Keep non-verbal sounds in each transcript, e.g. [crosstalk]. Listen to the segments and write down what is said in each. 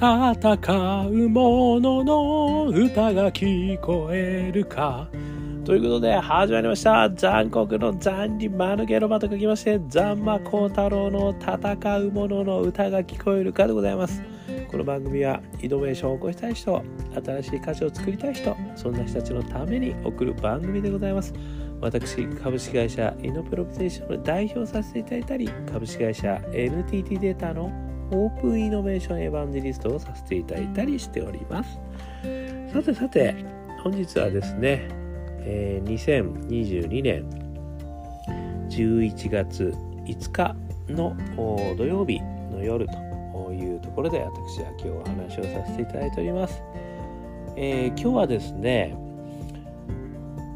戦う者のの歌が聞こえるか。ということで始まりました。残酷の残に間抜けロバと書きましてザンマコウタロウの戦う者のの歌が聞こえるかでございます。この番組はイノベーションを起こしたい人新しい価値を作りたい人そんな人たちのために送る番組でございます。私株式会社イノプロビゼーションの代表させていただいたり株式会社 NTT データのオープンイノベーションエヴァンジェリストをさせていただいたりしております。さてさて、本日はですね、えー、2022年11月5日の土曜日の夜というところで私は今日お話をさせていただいております。えー、今日はですね、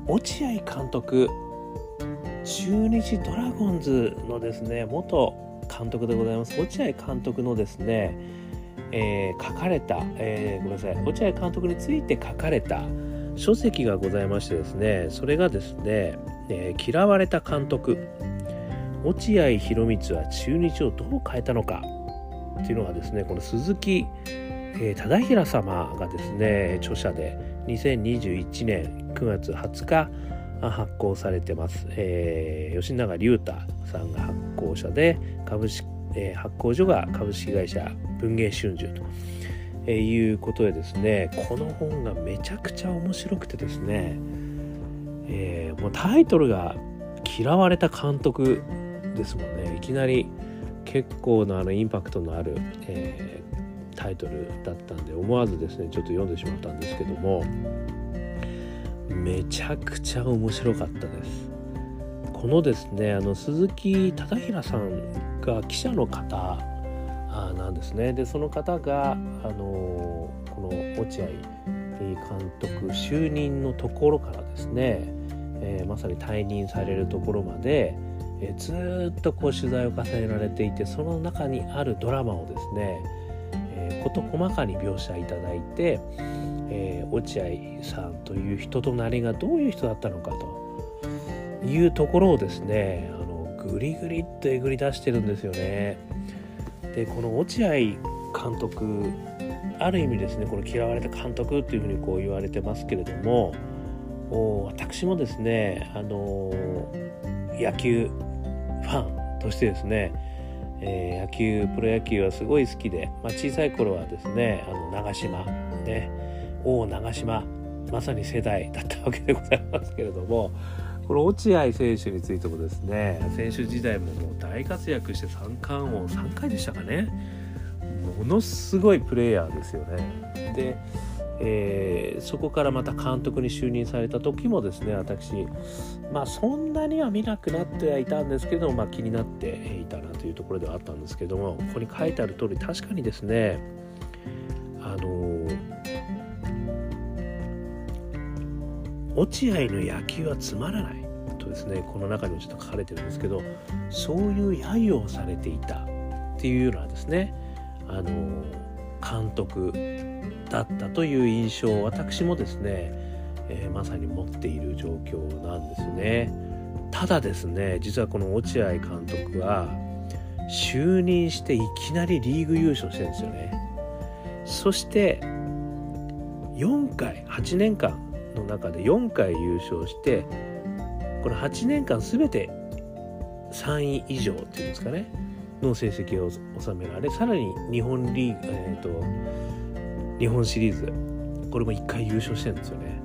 落合監督中日ドラゴンズのですね元監督でございます。落合監督のですね、えー、書かれた、えー、ごめんなさい。落合監督について書かれた書籍がございましてですねそれがですね「えー、嫌われた監督。落合博満は中日をどう変えたのか」っていうのがですねこの鈴木、えー、忠平様がですね著者で2021年9月20日発行されてます、えー、吉永隆太さんが発行者で株式、えー、発行所が株式会社文藝春秋と、いうことでですねこの本がめちゃくちゃ面白くてですね、えー、もうタイトルが「嫌われた監督」ですもんね。いきなり結構なあのインパクトのある、えー、タイトルだったんで思わずですねちょっと読んでしまったんですけどもめちゃくちゃ面白かったです。このですねあの鈴木忠平さんが記者の方なんですね。でその方があのこの落合監督就任のところからですね、えー、まさに退任されるところまで、えー、ずっとこう取材を重ねられていてその中にあるドラマをですね、えー、事細かに描写いただいて、えー、落合さんという人となりがどういう人だったのかというところをですねあのグリグリっとえぐり出してるんですよね。でこの落合監督ある意味ですねこの嫌われた監督っていうふうにこう言われてますけれども私もですねあの野球ファンとしてですね、えー、野球プロ野球はすごい好きで、まあ、小さい頃はですねあの長島ね王長島まさに世代だったわけでございますけれどもこの落合選手についてもですね選手時代ももう大活躍して三冠王3回でしたかねものすごいプレーヤーですよね。で、えー、そこからまた監督に就任された時もですね私まあそんなには見なくなってはいたんですけど、まあ、気になっていたなというところではあったんですけどもここに書いてある通り確かにですねあの落合の野球はつまらないとですねこの中にもちょっと書かれてるんですけどそういう揶揄をされていたっていうようなですねあの監督だったという印象を私もですね、えー、まさに持っている状況なんですね。ただですね実はこの落合監督は就任していきなりリーグ優勝してるんですよね。そして4回8年間の中で4回優勝してこの8年間全て3位以上っていうんですかねの成績を収められさらに日本リーグ、えーと、日本シリーズこれも1回優勝してるんですよね。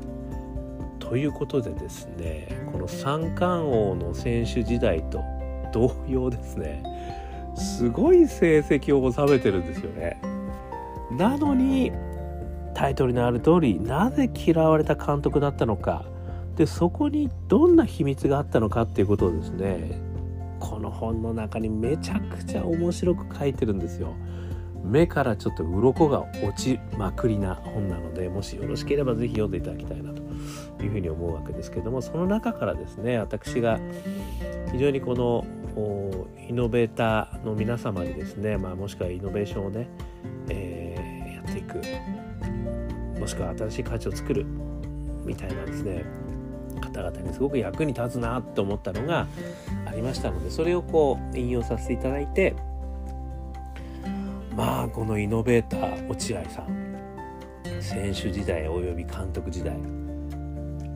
ということでですねこの三冠王の選手時代と同様ですねすごい成績を収めてるんですよね。なのにタイトルにある通りなぜ嫌われた監督だったのかでそこにどんな秘密があったのかっていうことをですねこの本の中にめちゃくちゃ面白く書いてるんですよ。目からちょっと鱗が落ちまくりな本なのでもしよろしければ是非読んでいただきたいなというふうに思うわけですけどもその中からですね私が非常にこのイノベーターの皆様にですね、まあ、もしくはイノベーションをね、えー、やっていくしくは新しい価値を作るみたいなですね方々にすごく役に立つなと思ったのがありましたのでそれをこう引用させていただいてまあこのイノベーター落合さん選手時代および監督時代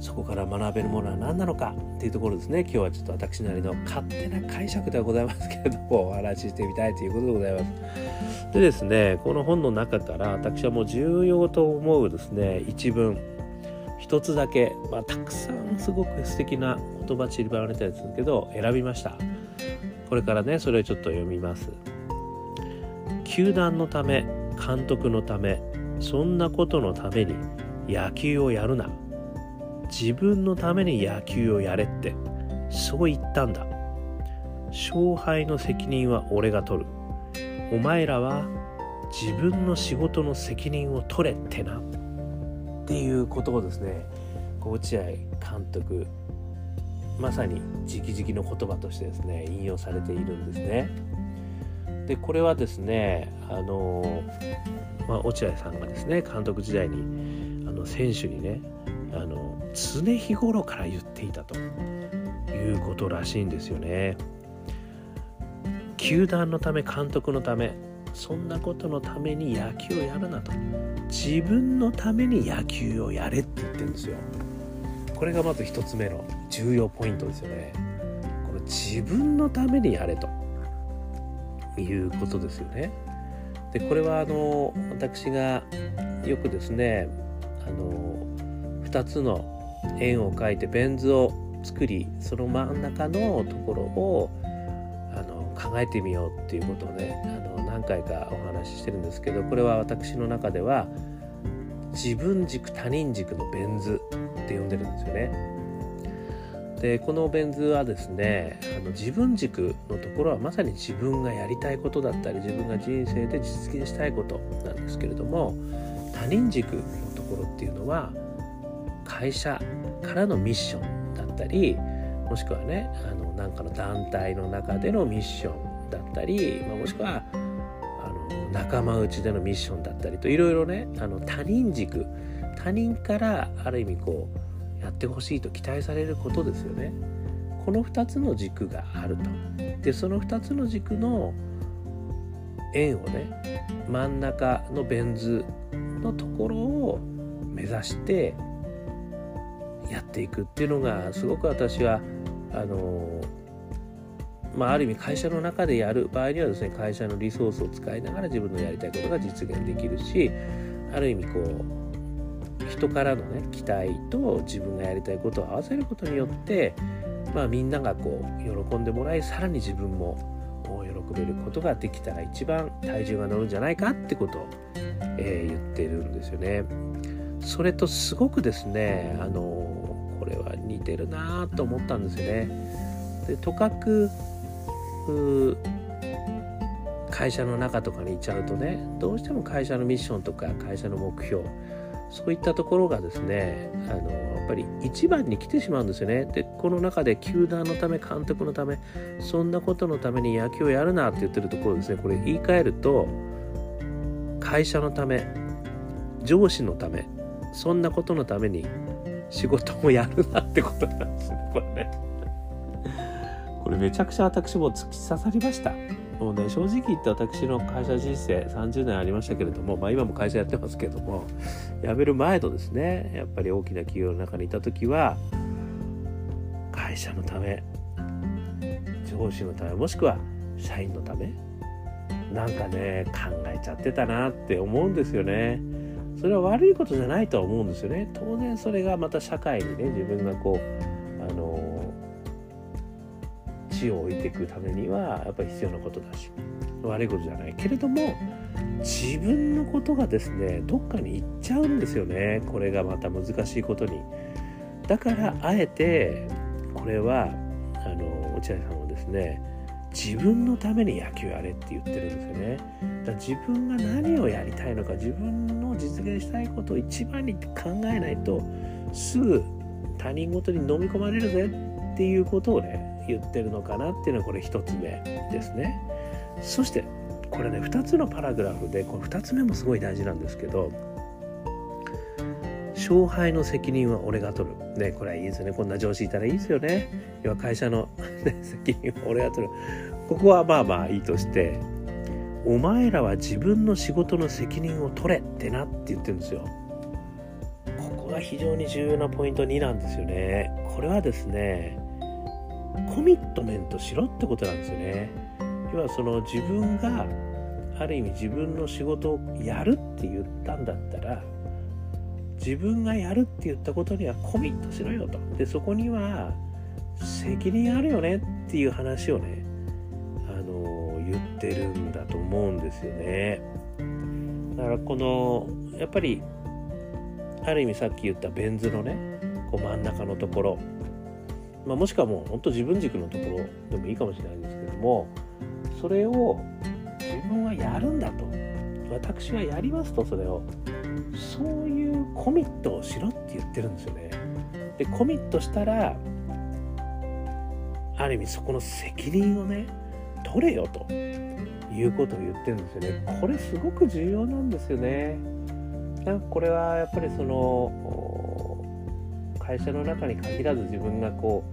そこから学べるものは何なのかっていうところですね。今日はちょっと私なりの勝手な解釈ではございますけれどもお話ししてみたいということでございます。でですねこの本の中から私はもう重要と思うですね一文。一つだけ、まあ、たくさんすごく素敵な言葉散りばられたやつですけど選びました。これからねそれをちょっと読みます。球団のため監督のためそんなことのために野球をやるな。自分のために野球をやれってそう言ったんだ。勝敗の責任は俺が取る。お前らは自分の仕事の責任を取れってなっていうことをですね落合監督まさに直々の言葉としてですね引用されているんですね。でこれはですねあの、まあ、落合さんがですね監督時代にあの選手にねあの常日頃から言っていたということらしいんですよね。球団のため監督のためそんなことのために野球をやるなと。自分のために野球をやれって言ってるんですよ。これがまず一つ目の重要ポイントですよね。この自分のためにやれと。いうことですよね。でこれはあの私がよくですねあの2つの円を描いてベン図を作りその真ん中のところを考えてみようっていうことをねあの何回かお話ししてるんですけどこれは私の中では自分軸他人軸のベン図って呼んでるんですよね。でこのベン図はですねあの自分軸のところはまさに自分がやりたいことだったり自分が人生で実現したいことなんですけれども他人軸のところっていうのは会社からのミッションだったりもしくはねあのなんかの団体の中でのミッションだったり、まあ、もしくはあの仲間内でのミッションだったりといろいろねあの他人軸他人からある意味こうやってほしいと期待されることですよね。この2つの軸があると。でその2つの軸の円をね真ん中のベン図のところを目指してやっていくっていうのがすごく私はあのまあ、ある意味会社の中でやる場合にはですね会社のリソースを使いながら自分のやりたいことが実現できるしある意味こう人からのね期待と自分がやりたいことを合わせることによって、まあ、みんながこう喜んでもらいさらに自分も喜べることができたら一番体重が乗るんじゃないかってことを、えー、言ってるんですよね。それとすごくですねあのれは似てるなと思ったんですよね。でとかく会社の中とかに行っちゃうとねどうしても会社のミッションとか会社の目標そういったところがですねあのやっぱり一番に来てしまうんですよね。でこの中で球団のため監督のためそんなことのために野球をやるなって言ってるところですねこれ言い換えると会社のため上司のためそんなことのために仕事もやるなってことなんですねこれねこれめちゃくちゃ私も突き刺さりましたもうね正直言って私の会社人生30年ありましたけれどもまあ今も会社やってますけれども辞める前のですねやっぱり大きな企業の中にいた時は会社のため上司のためもしくは社員のためなんかね考えちゃってたなって思うんですよね。それは悪いことじゃないとは思うんですよね。当然それがまた社会にね自分がこうあの地を置いていくためにはやっぱり必要なことだし悪いことじゃないけれども自分のことがですねどっかに行っちゃうんですよね。これがまた難しいことに。だからあえてこれはあの落合さんはですね自分のために野球やれって言ってるんですよね。だから自分が何をやりたいのか自分の実現したいことを一番に考えないとすぐ他人事に飲み込まれるぜっていうことをね言ってるのかなっていうのはこれ1つ目ですね。そしてこれね2つのパラグラフでこの2つ目もすごい大事なんですけど勝敗の責任は俺が取る。ね、これはいいですよね。こんな上司いたらいいですよね。要は会社の、[laughs] ね、責任は俺が取る。ここはまあまあいいとして、お前らは自分の仕事の責任を取れってなって言ってるんですよここが非常に重要なポイント2なんですよねこれはですねコミットメントしろってことなんですよね要はその自分がある意味自分の仕事をやるって言ったんだったら自分がやるって言ったことにはコミットしろよと。でそこには責任あるよねっていう話をねあの言ってるんだと思うんですよね。だからこのやっぱりある意味さっき言ったベン図のねこう真ん中のところ、まあ、もしくはもう本当自分軸のところでもいいかもしれないんですけどもそれを自分はやるんだと。私はやりますとそれを。そういうコミットをしろって言ってるんですよね。でコミットしたらある意味そこの責任をね取れよということを言ってるんですよね。これすごく重要なんですよね。なんかこれはやっぱりその会社の中に限らず自分がこ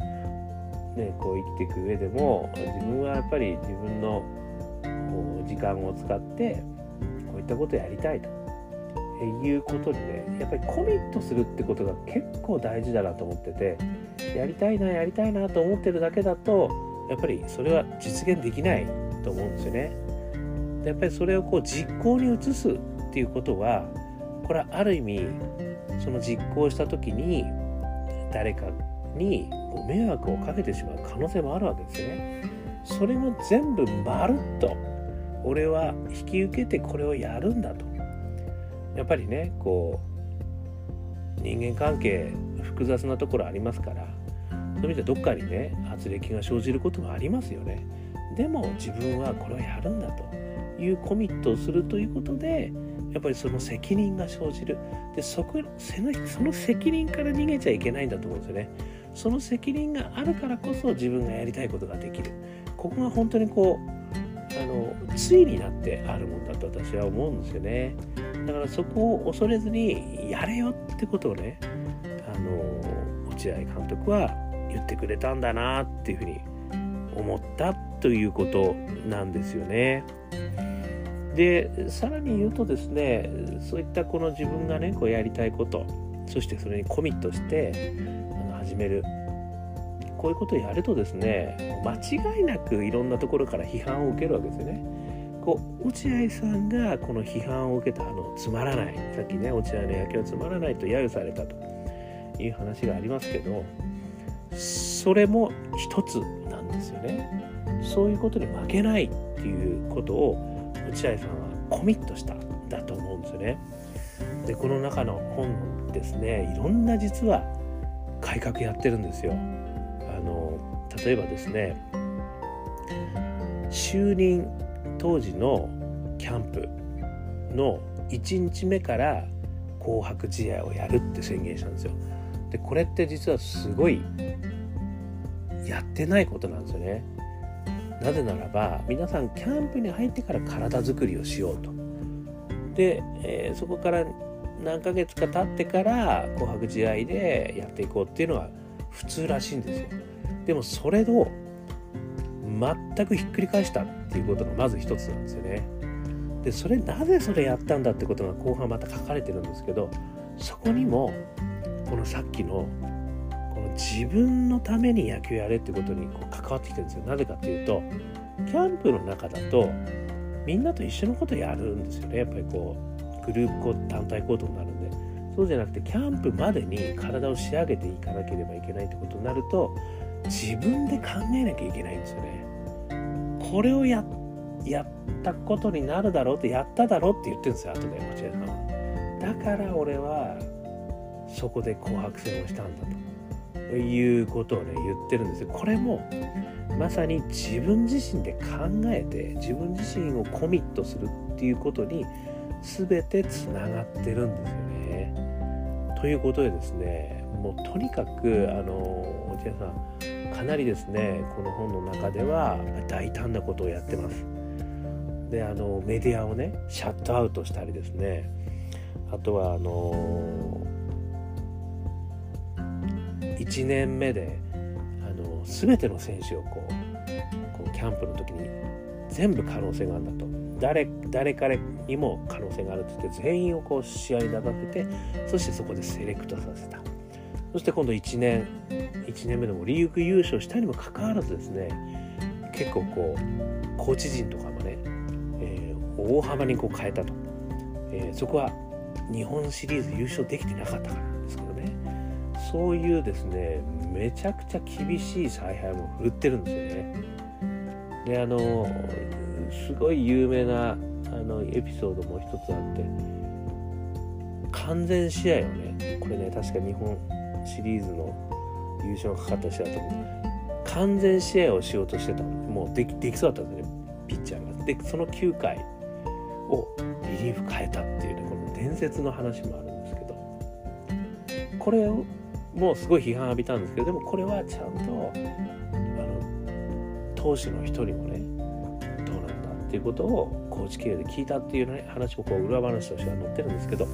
うねこう生きていく上でも自分はやっぱり自分の時間を使ってこういったことをやりたいと。いうことにねやっぱりコミットするってことが結構大事だなと思っててやりたいなやりたいなと思ってるだけだとやっぱりそれは実現できないと思うんですよね。やっぱりそれをこう実行に移すっていうことはこれはある意味その実行した時に誰かにご迷惑をかけてしまう可能性もあるわけですよね。それも全部まるっと俺は引き受けてこれをやるんだとやっぱりねこう人間関係複雑なところありますからそういう意味ではどっかにね圧力が生じることもありますよね。でも自分はこれをやるんだというコミットをするということでやっぱりその責任が生じる。でそこその責任から逃げちゃいけないんだと思うんですよね。その責任があるからこそ自分がやりたいことができる。ここが本当にこうあの対になってあるもんだと私は思うんですよね。だからそこを恐れずにやれよってことをねあの落合監督は言ってくれたんだなっていうふうに思ったということなんですよね。でさらに言うとですねそういったこの自分がねこうやりたいことそしてそれにコミットしてあの始めるこういうことをやるとですね間違いなくいろんなところから批判を受けるわけですよね。こう落合さんがこの批判を受けたあのつまらないさっきね落合の野球はつまらないと揶揄されたという話がありますけどそれも一つなんですよね。そういうことに負けないっていうことを落合さんはコミットしたんだと思うんですよね。でこの中の本ですねいろんな実は改革やってるんですよ。あの例えばですね就任当時のキャンプの1日目から紅白試合をやるって宣言したんですよ。でこれって実はすごいやってないことなんですよね。なぜならば皆さんキャンプに入ってから体づくりをしようと。で、えー、そこから何ヶ月か経ってから紅白試合でやっていこうっていうのは普通らしいんですよ。でもそれを全くひっくり返したっていうことがまず一つなんですよね。でそれなぜそれやったんだってことが後半また書かれてるんですけどそこにもこのさっきのこの自分のために野球やれってことにこう関わってきてるんですよ。なぜかっていうとキャンプの中だとみんなと一緒のことやるんですよね。やっぱりこうグループ団体行動になるんでそうじゃなくてキャンプまでに体を仕上げていかなければいけないってことになると自分で考えなきゃいけないんですよね。これをややったことになるだろうってやっただろうって言ってるんですよ後で落合さん。だから俺はそこで紅白戦をしたんだということをね言ってるんですよ。これもまさに自分自身で考えて自分自身をコミットするっていうことに全てつながってるんですよね。ということでですねもうとにかくあの落合さんかなりですねこの本の中では大胆なことをやってます。であのメディアをねシャットアウトしたりですね。あとはあの1年目であの全ての選手をこうこうキャンプの時に全部可能性があるんだと。誰誰彼にも可能性があるって言って全員をこう試合に立たせてそしてそこでセレクトさせた。そして今度1年1年目でもリーグ優勝したにもかかわらずですね結構こうコーチ陣とかもね、えー、大幅にこう変えたと、えー、そこは日本シリーズ優勝できてなかったからなんですけどね。そういうですねめちゃくちゃ厳しい采配も振るってるんですよね。であのすごい有名なあのエピソードも一つあって完全試合をねこれね確か日本シリーズの優勝がかかった試合だと完全試合をしようとしてたもうできできそうだったんですね。ピッチャーが。でその9回をリリーフ変えたっていうねこの伝説の話もあるんですけど。これをもうすごい批判浴びたんですけどでもこれはちゃんとあの投手の一人もねどうなんだっていうことをコーチ経由で聞いたっていう、ね、話もこう裏話としては載ってるんですけど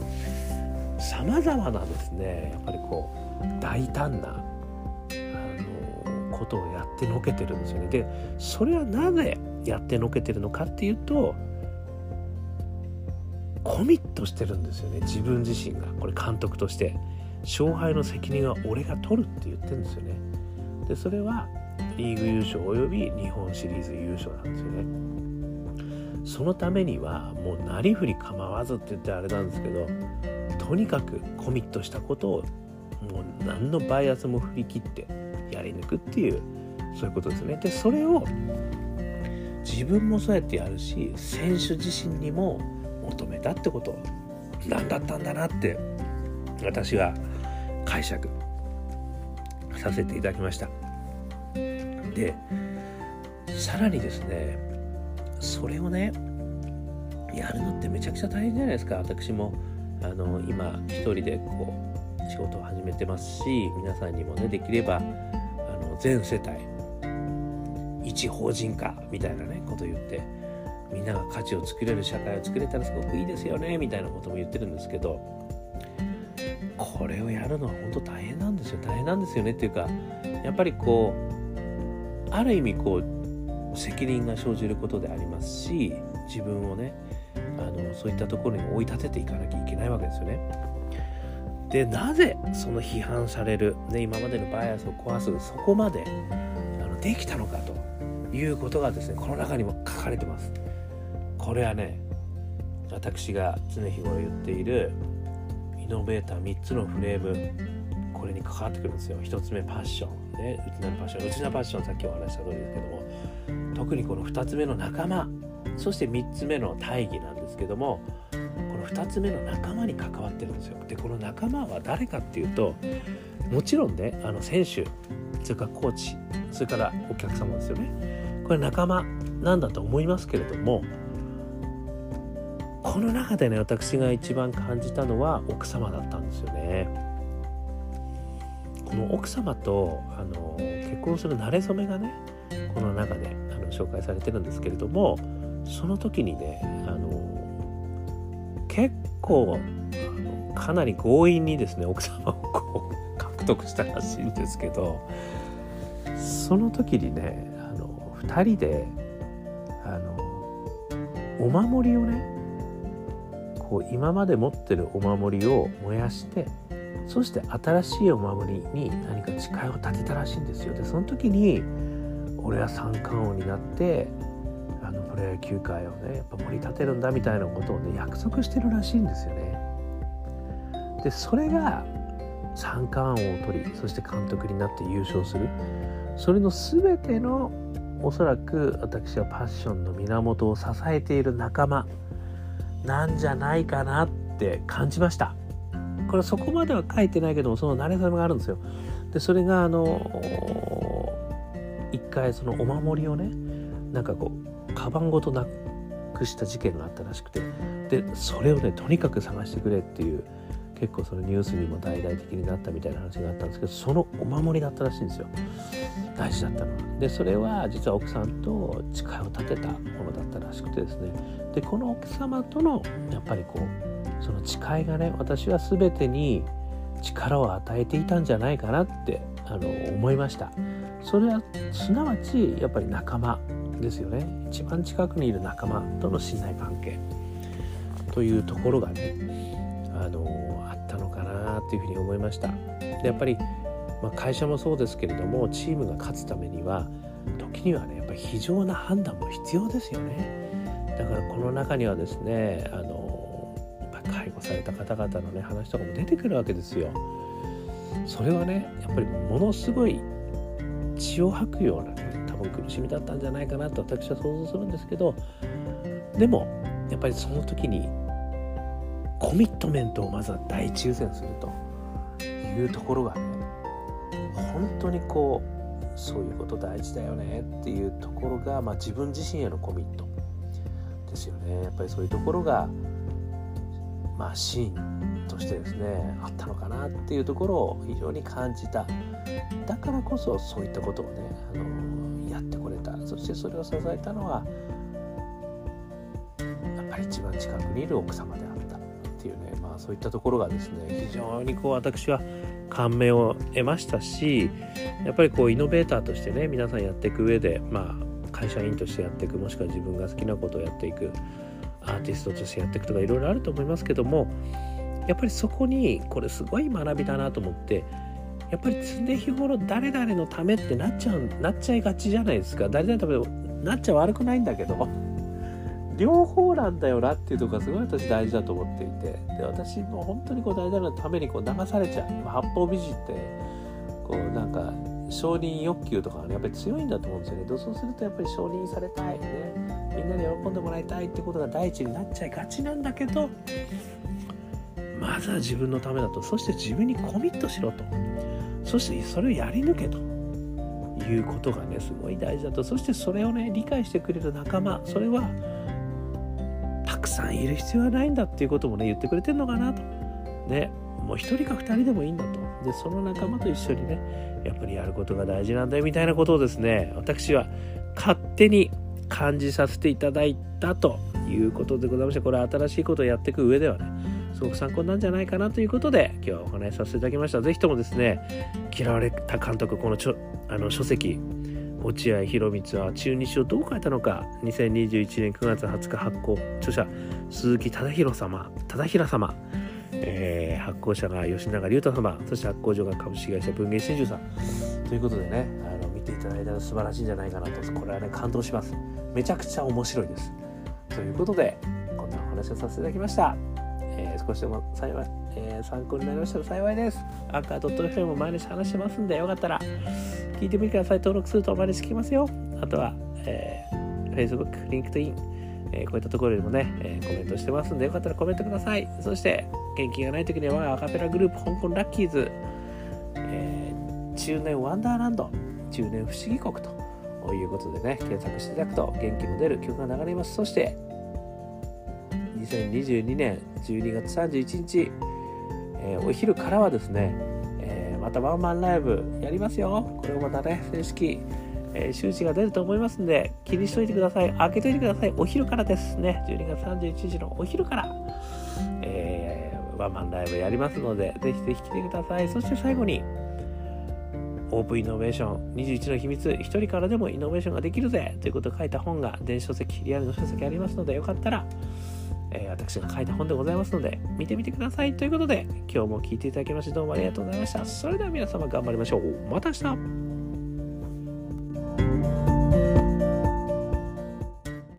さまざまなですねやっぱりこう大胆なあのことをやってのけてるんですよね。でそれはなぜやってのけてるのかっていうとコミットしてるんですよね。自分自身が。これ監督として。勝敗の責任は俺が取るって言ってるんですよね。でそれはリーグ優勝および日本シリーズ優勝なんですよね。そのためにはもうなりふり構わずって言ってあれなんですけどとにかくコミットしたことをもう何のバイアスも振り切ってやり抜くっていうそういうことですね。でそれを自分もそうやってやるし選手自身にも求めたってことなんだったんだなって私は解釈させていただきました。でさらにですねそれをねやるのってめちゃくちゃ大変じゃないですか。私もあの今一人でこう仕事を始めてますし皆さんにもねできればあの全世帯一法人化みたいなねこと言ってみんなが価値を作れる社会を作れたらすごくいいですよねみたいなことも言ってるんですけどこれをやるのは本当大変なんですよ大変なんですよねっていうかやっぱりこうある意味こう責任が生じることでありますし自分をねあのそういったところに追い立てていかなきゃいけないわけですよね。でなぜその批判される、ね、今までのバイアスを壊すそこまであのできたのかということがですねこの中にも書かれてます。これはね私が常日頃言っているイノベーター3つのフレームこれに関わってくるんですよ。1つ目パッション。ね内なるパッション。内なパッションさっきお話した通りですけども特にこの2つ目の仲間そして3つ目の大義なんですけどもこの2つ目の仲間に関わってるんですよ。でこの仲間は誰かっていうともちろんねあの選手それからコーチそれからお客様ですよね。これ仲間なんだと思いますけれどもこの中でね私が一番感じたのは奥様だったんですよね。この奥様とあの結婚する馴れ初めがねこの中であの紹介されてるんですけれどもその時にねあの結構あのかなり強引にですね [laughs] 奥様をこう獲得したらしいんですけどその時にねあの2人であのお守りをねこう今まで持ってるお守りを燃やしてそして新しいお守りに何か誓いを立てたらしいんですよ。でその時に俺は三冠王になってプロ野球界をねやっぱ盛り立てるんだみたいなことをね約束してるらしいんですよね。でそれが三冠王を取りそして監督になって優勝する。それの全てのおそらく私はパッションの源を支えている仲間なんじゃないかなって感じました。これそこまでは書いてないけどもその慣れ初めがあるんですよ。でそれがあの一回そのお守りをねなんかこうカバンごとなくした事件があったらしくて。でそれをねとにかく探してくれっていう結構そのニュースにも大々的になったみたいな話があったんですけどそのお守りだったらしいんですよ。大事だったのは。でそれは実は奥さんと誓いを立てたものだったらしくてですね。でこの奥様とのやっぱりこうその誓いがね私は全てに力を与えていたんじゃないかなってあの思いました。それはすなわちやっぱり仲間ですよね。一番近くにいる仲間との信頼関係というところがねあのあったのかなというふうに思いました。でやっぱり、まあ、会社もそうですけれどもチームが勝つためには時にはねやっぱり非常な判断も必要ですよね。だからこの中にはですねあの介護された方々のね話とかも出てくるわけですよ。それはねやっぱりものすごい血を吐くようなね苦しみだったんじゃないかなと私は想像するんですけどでもやっぱりその時にコミットメントをまずは第一優先するというところが本当にこうそういうこと大事だよねっていうところが、まあ、自分自身へのコミットですよね。やっぱりそういうところがまあシーンとしてですねあったのかなっていうところを非常に感じた。だからこそそういったことをねあのそしてそれを支えたのはやっぱり一番近くにいる奥様であったっていうねまあそういったところがですね非常にこう私は感銘を得ましたしやっぱりこうイノベーターとしてね皆さんやっていく上でまあ会社員としてやっていくもしくは自分が好きなことをやっていくアーティストとしてやっていくとかいろいろあると思いますけどもやっぱりそこにこれすごい学びだなと思ってやっぱり常日頃誰々のためってなっちゃうなっちゃいがちじゃないですか。誰々のためなっちゃ悪くないんだけど。両方なんだよなっていうとこがすごい私大事だと思っていて。で私も本当にこう誰々のためにこう流されちゃう。八方美人ってこうなんか承認欲求とかねやっぱり強いんだと思うんですよね。そうするとやっぱり承認されたい。ねみんなに喜んでもらいたいってことが第一になっちゃいがちなんだけどまずは自分のためだと。そして自分にコミットしろと。そしてそれをやり抜けということがねすごい大事だと。そしてそれをね理解してくれる仲間それはたくさんいる必要はないんだっていうこともね言ってくれてるのかなと。ねもう1人か2人でもいいんだと。でその仲間と一緒にねやっぱりやることが大事なんだよみたいなことをですね私は勝手に感じさせていただいたということでございましてこれ新しいことをやっていく上ではねすごく参考なんじゃないかなということで今日はお話しさせていただきました。是非ともですね嫌われた監督このちょあの書籍落合博満は中日をどう変えたのか2021年9月20日発行著者鈴木忠宏様忠宏様えー、発行者が吉永龍太様そして発行所が株式会社文芸真珠さん。ということでねあの見ていただいたら素晴らしいんじゃないかなとこれはね感動します。めちゃくちゃ面白いです。ということでこんなお話をさせていただきました、少しでも幸い、えー、参考になりましたら幸いです。アンカー .fm も毎日話してますんでよかったら聞いてみてください。登録すると毎日聞きますよ。あとは、えー、Facebook、LinkedIn えー、こういったところでもね、えー、コメントしてますんで、よかったらコメントください。そして、元気がない時にはアカペラグループ香港ラッキーズ、えー、中年ワンダーランド、中年不思議国ということでね、検索していただくと元気の出る曲が流れます。そして、2022年12月31日、えー、お昼からはですね、えー、またワンマンライブやりますよ。これもまたね、正式、えー、周知が出ると思いますんで、気にしといてください。開けといてください。お昼からですね。12月31日のお昼から、え、ワンマンライブやりますので、ぜひぜひ来てください。そして最後に、オープンイノベーション21の秘密1人からでもイノベーションができるぜということを書いた本が電子書籍リアルの書籍ありますのでよかったら、えー、私が書いた本でございますので見てみてください。ということで今日も聴いていただきましてどうもありがとうございました。それでは皆様頑張りましょう。また明日。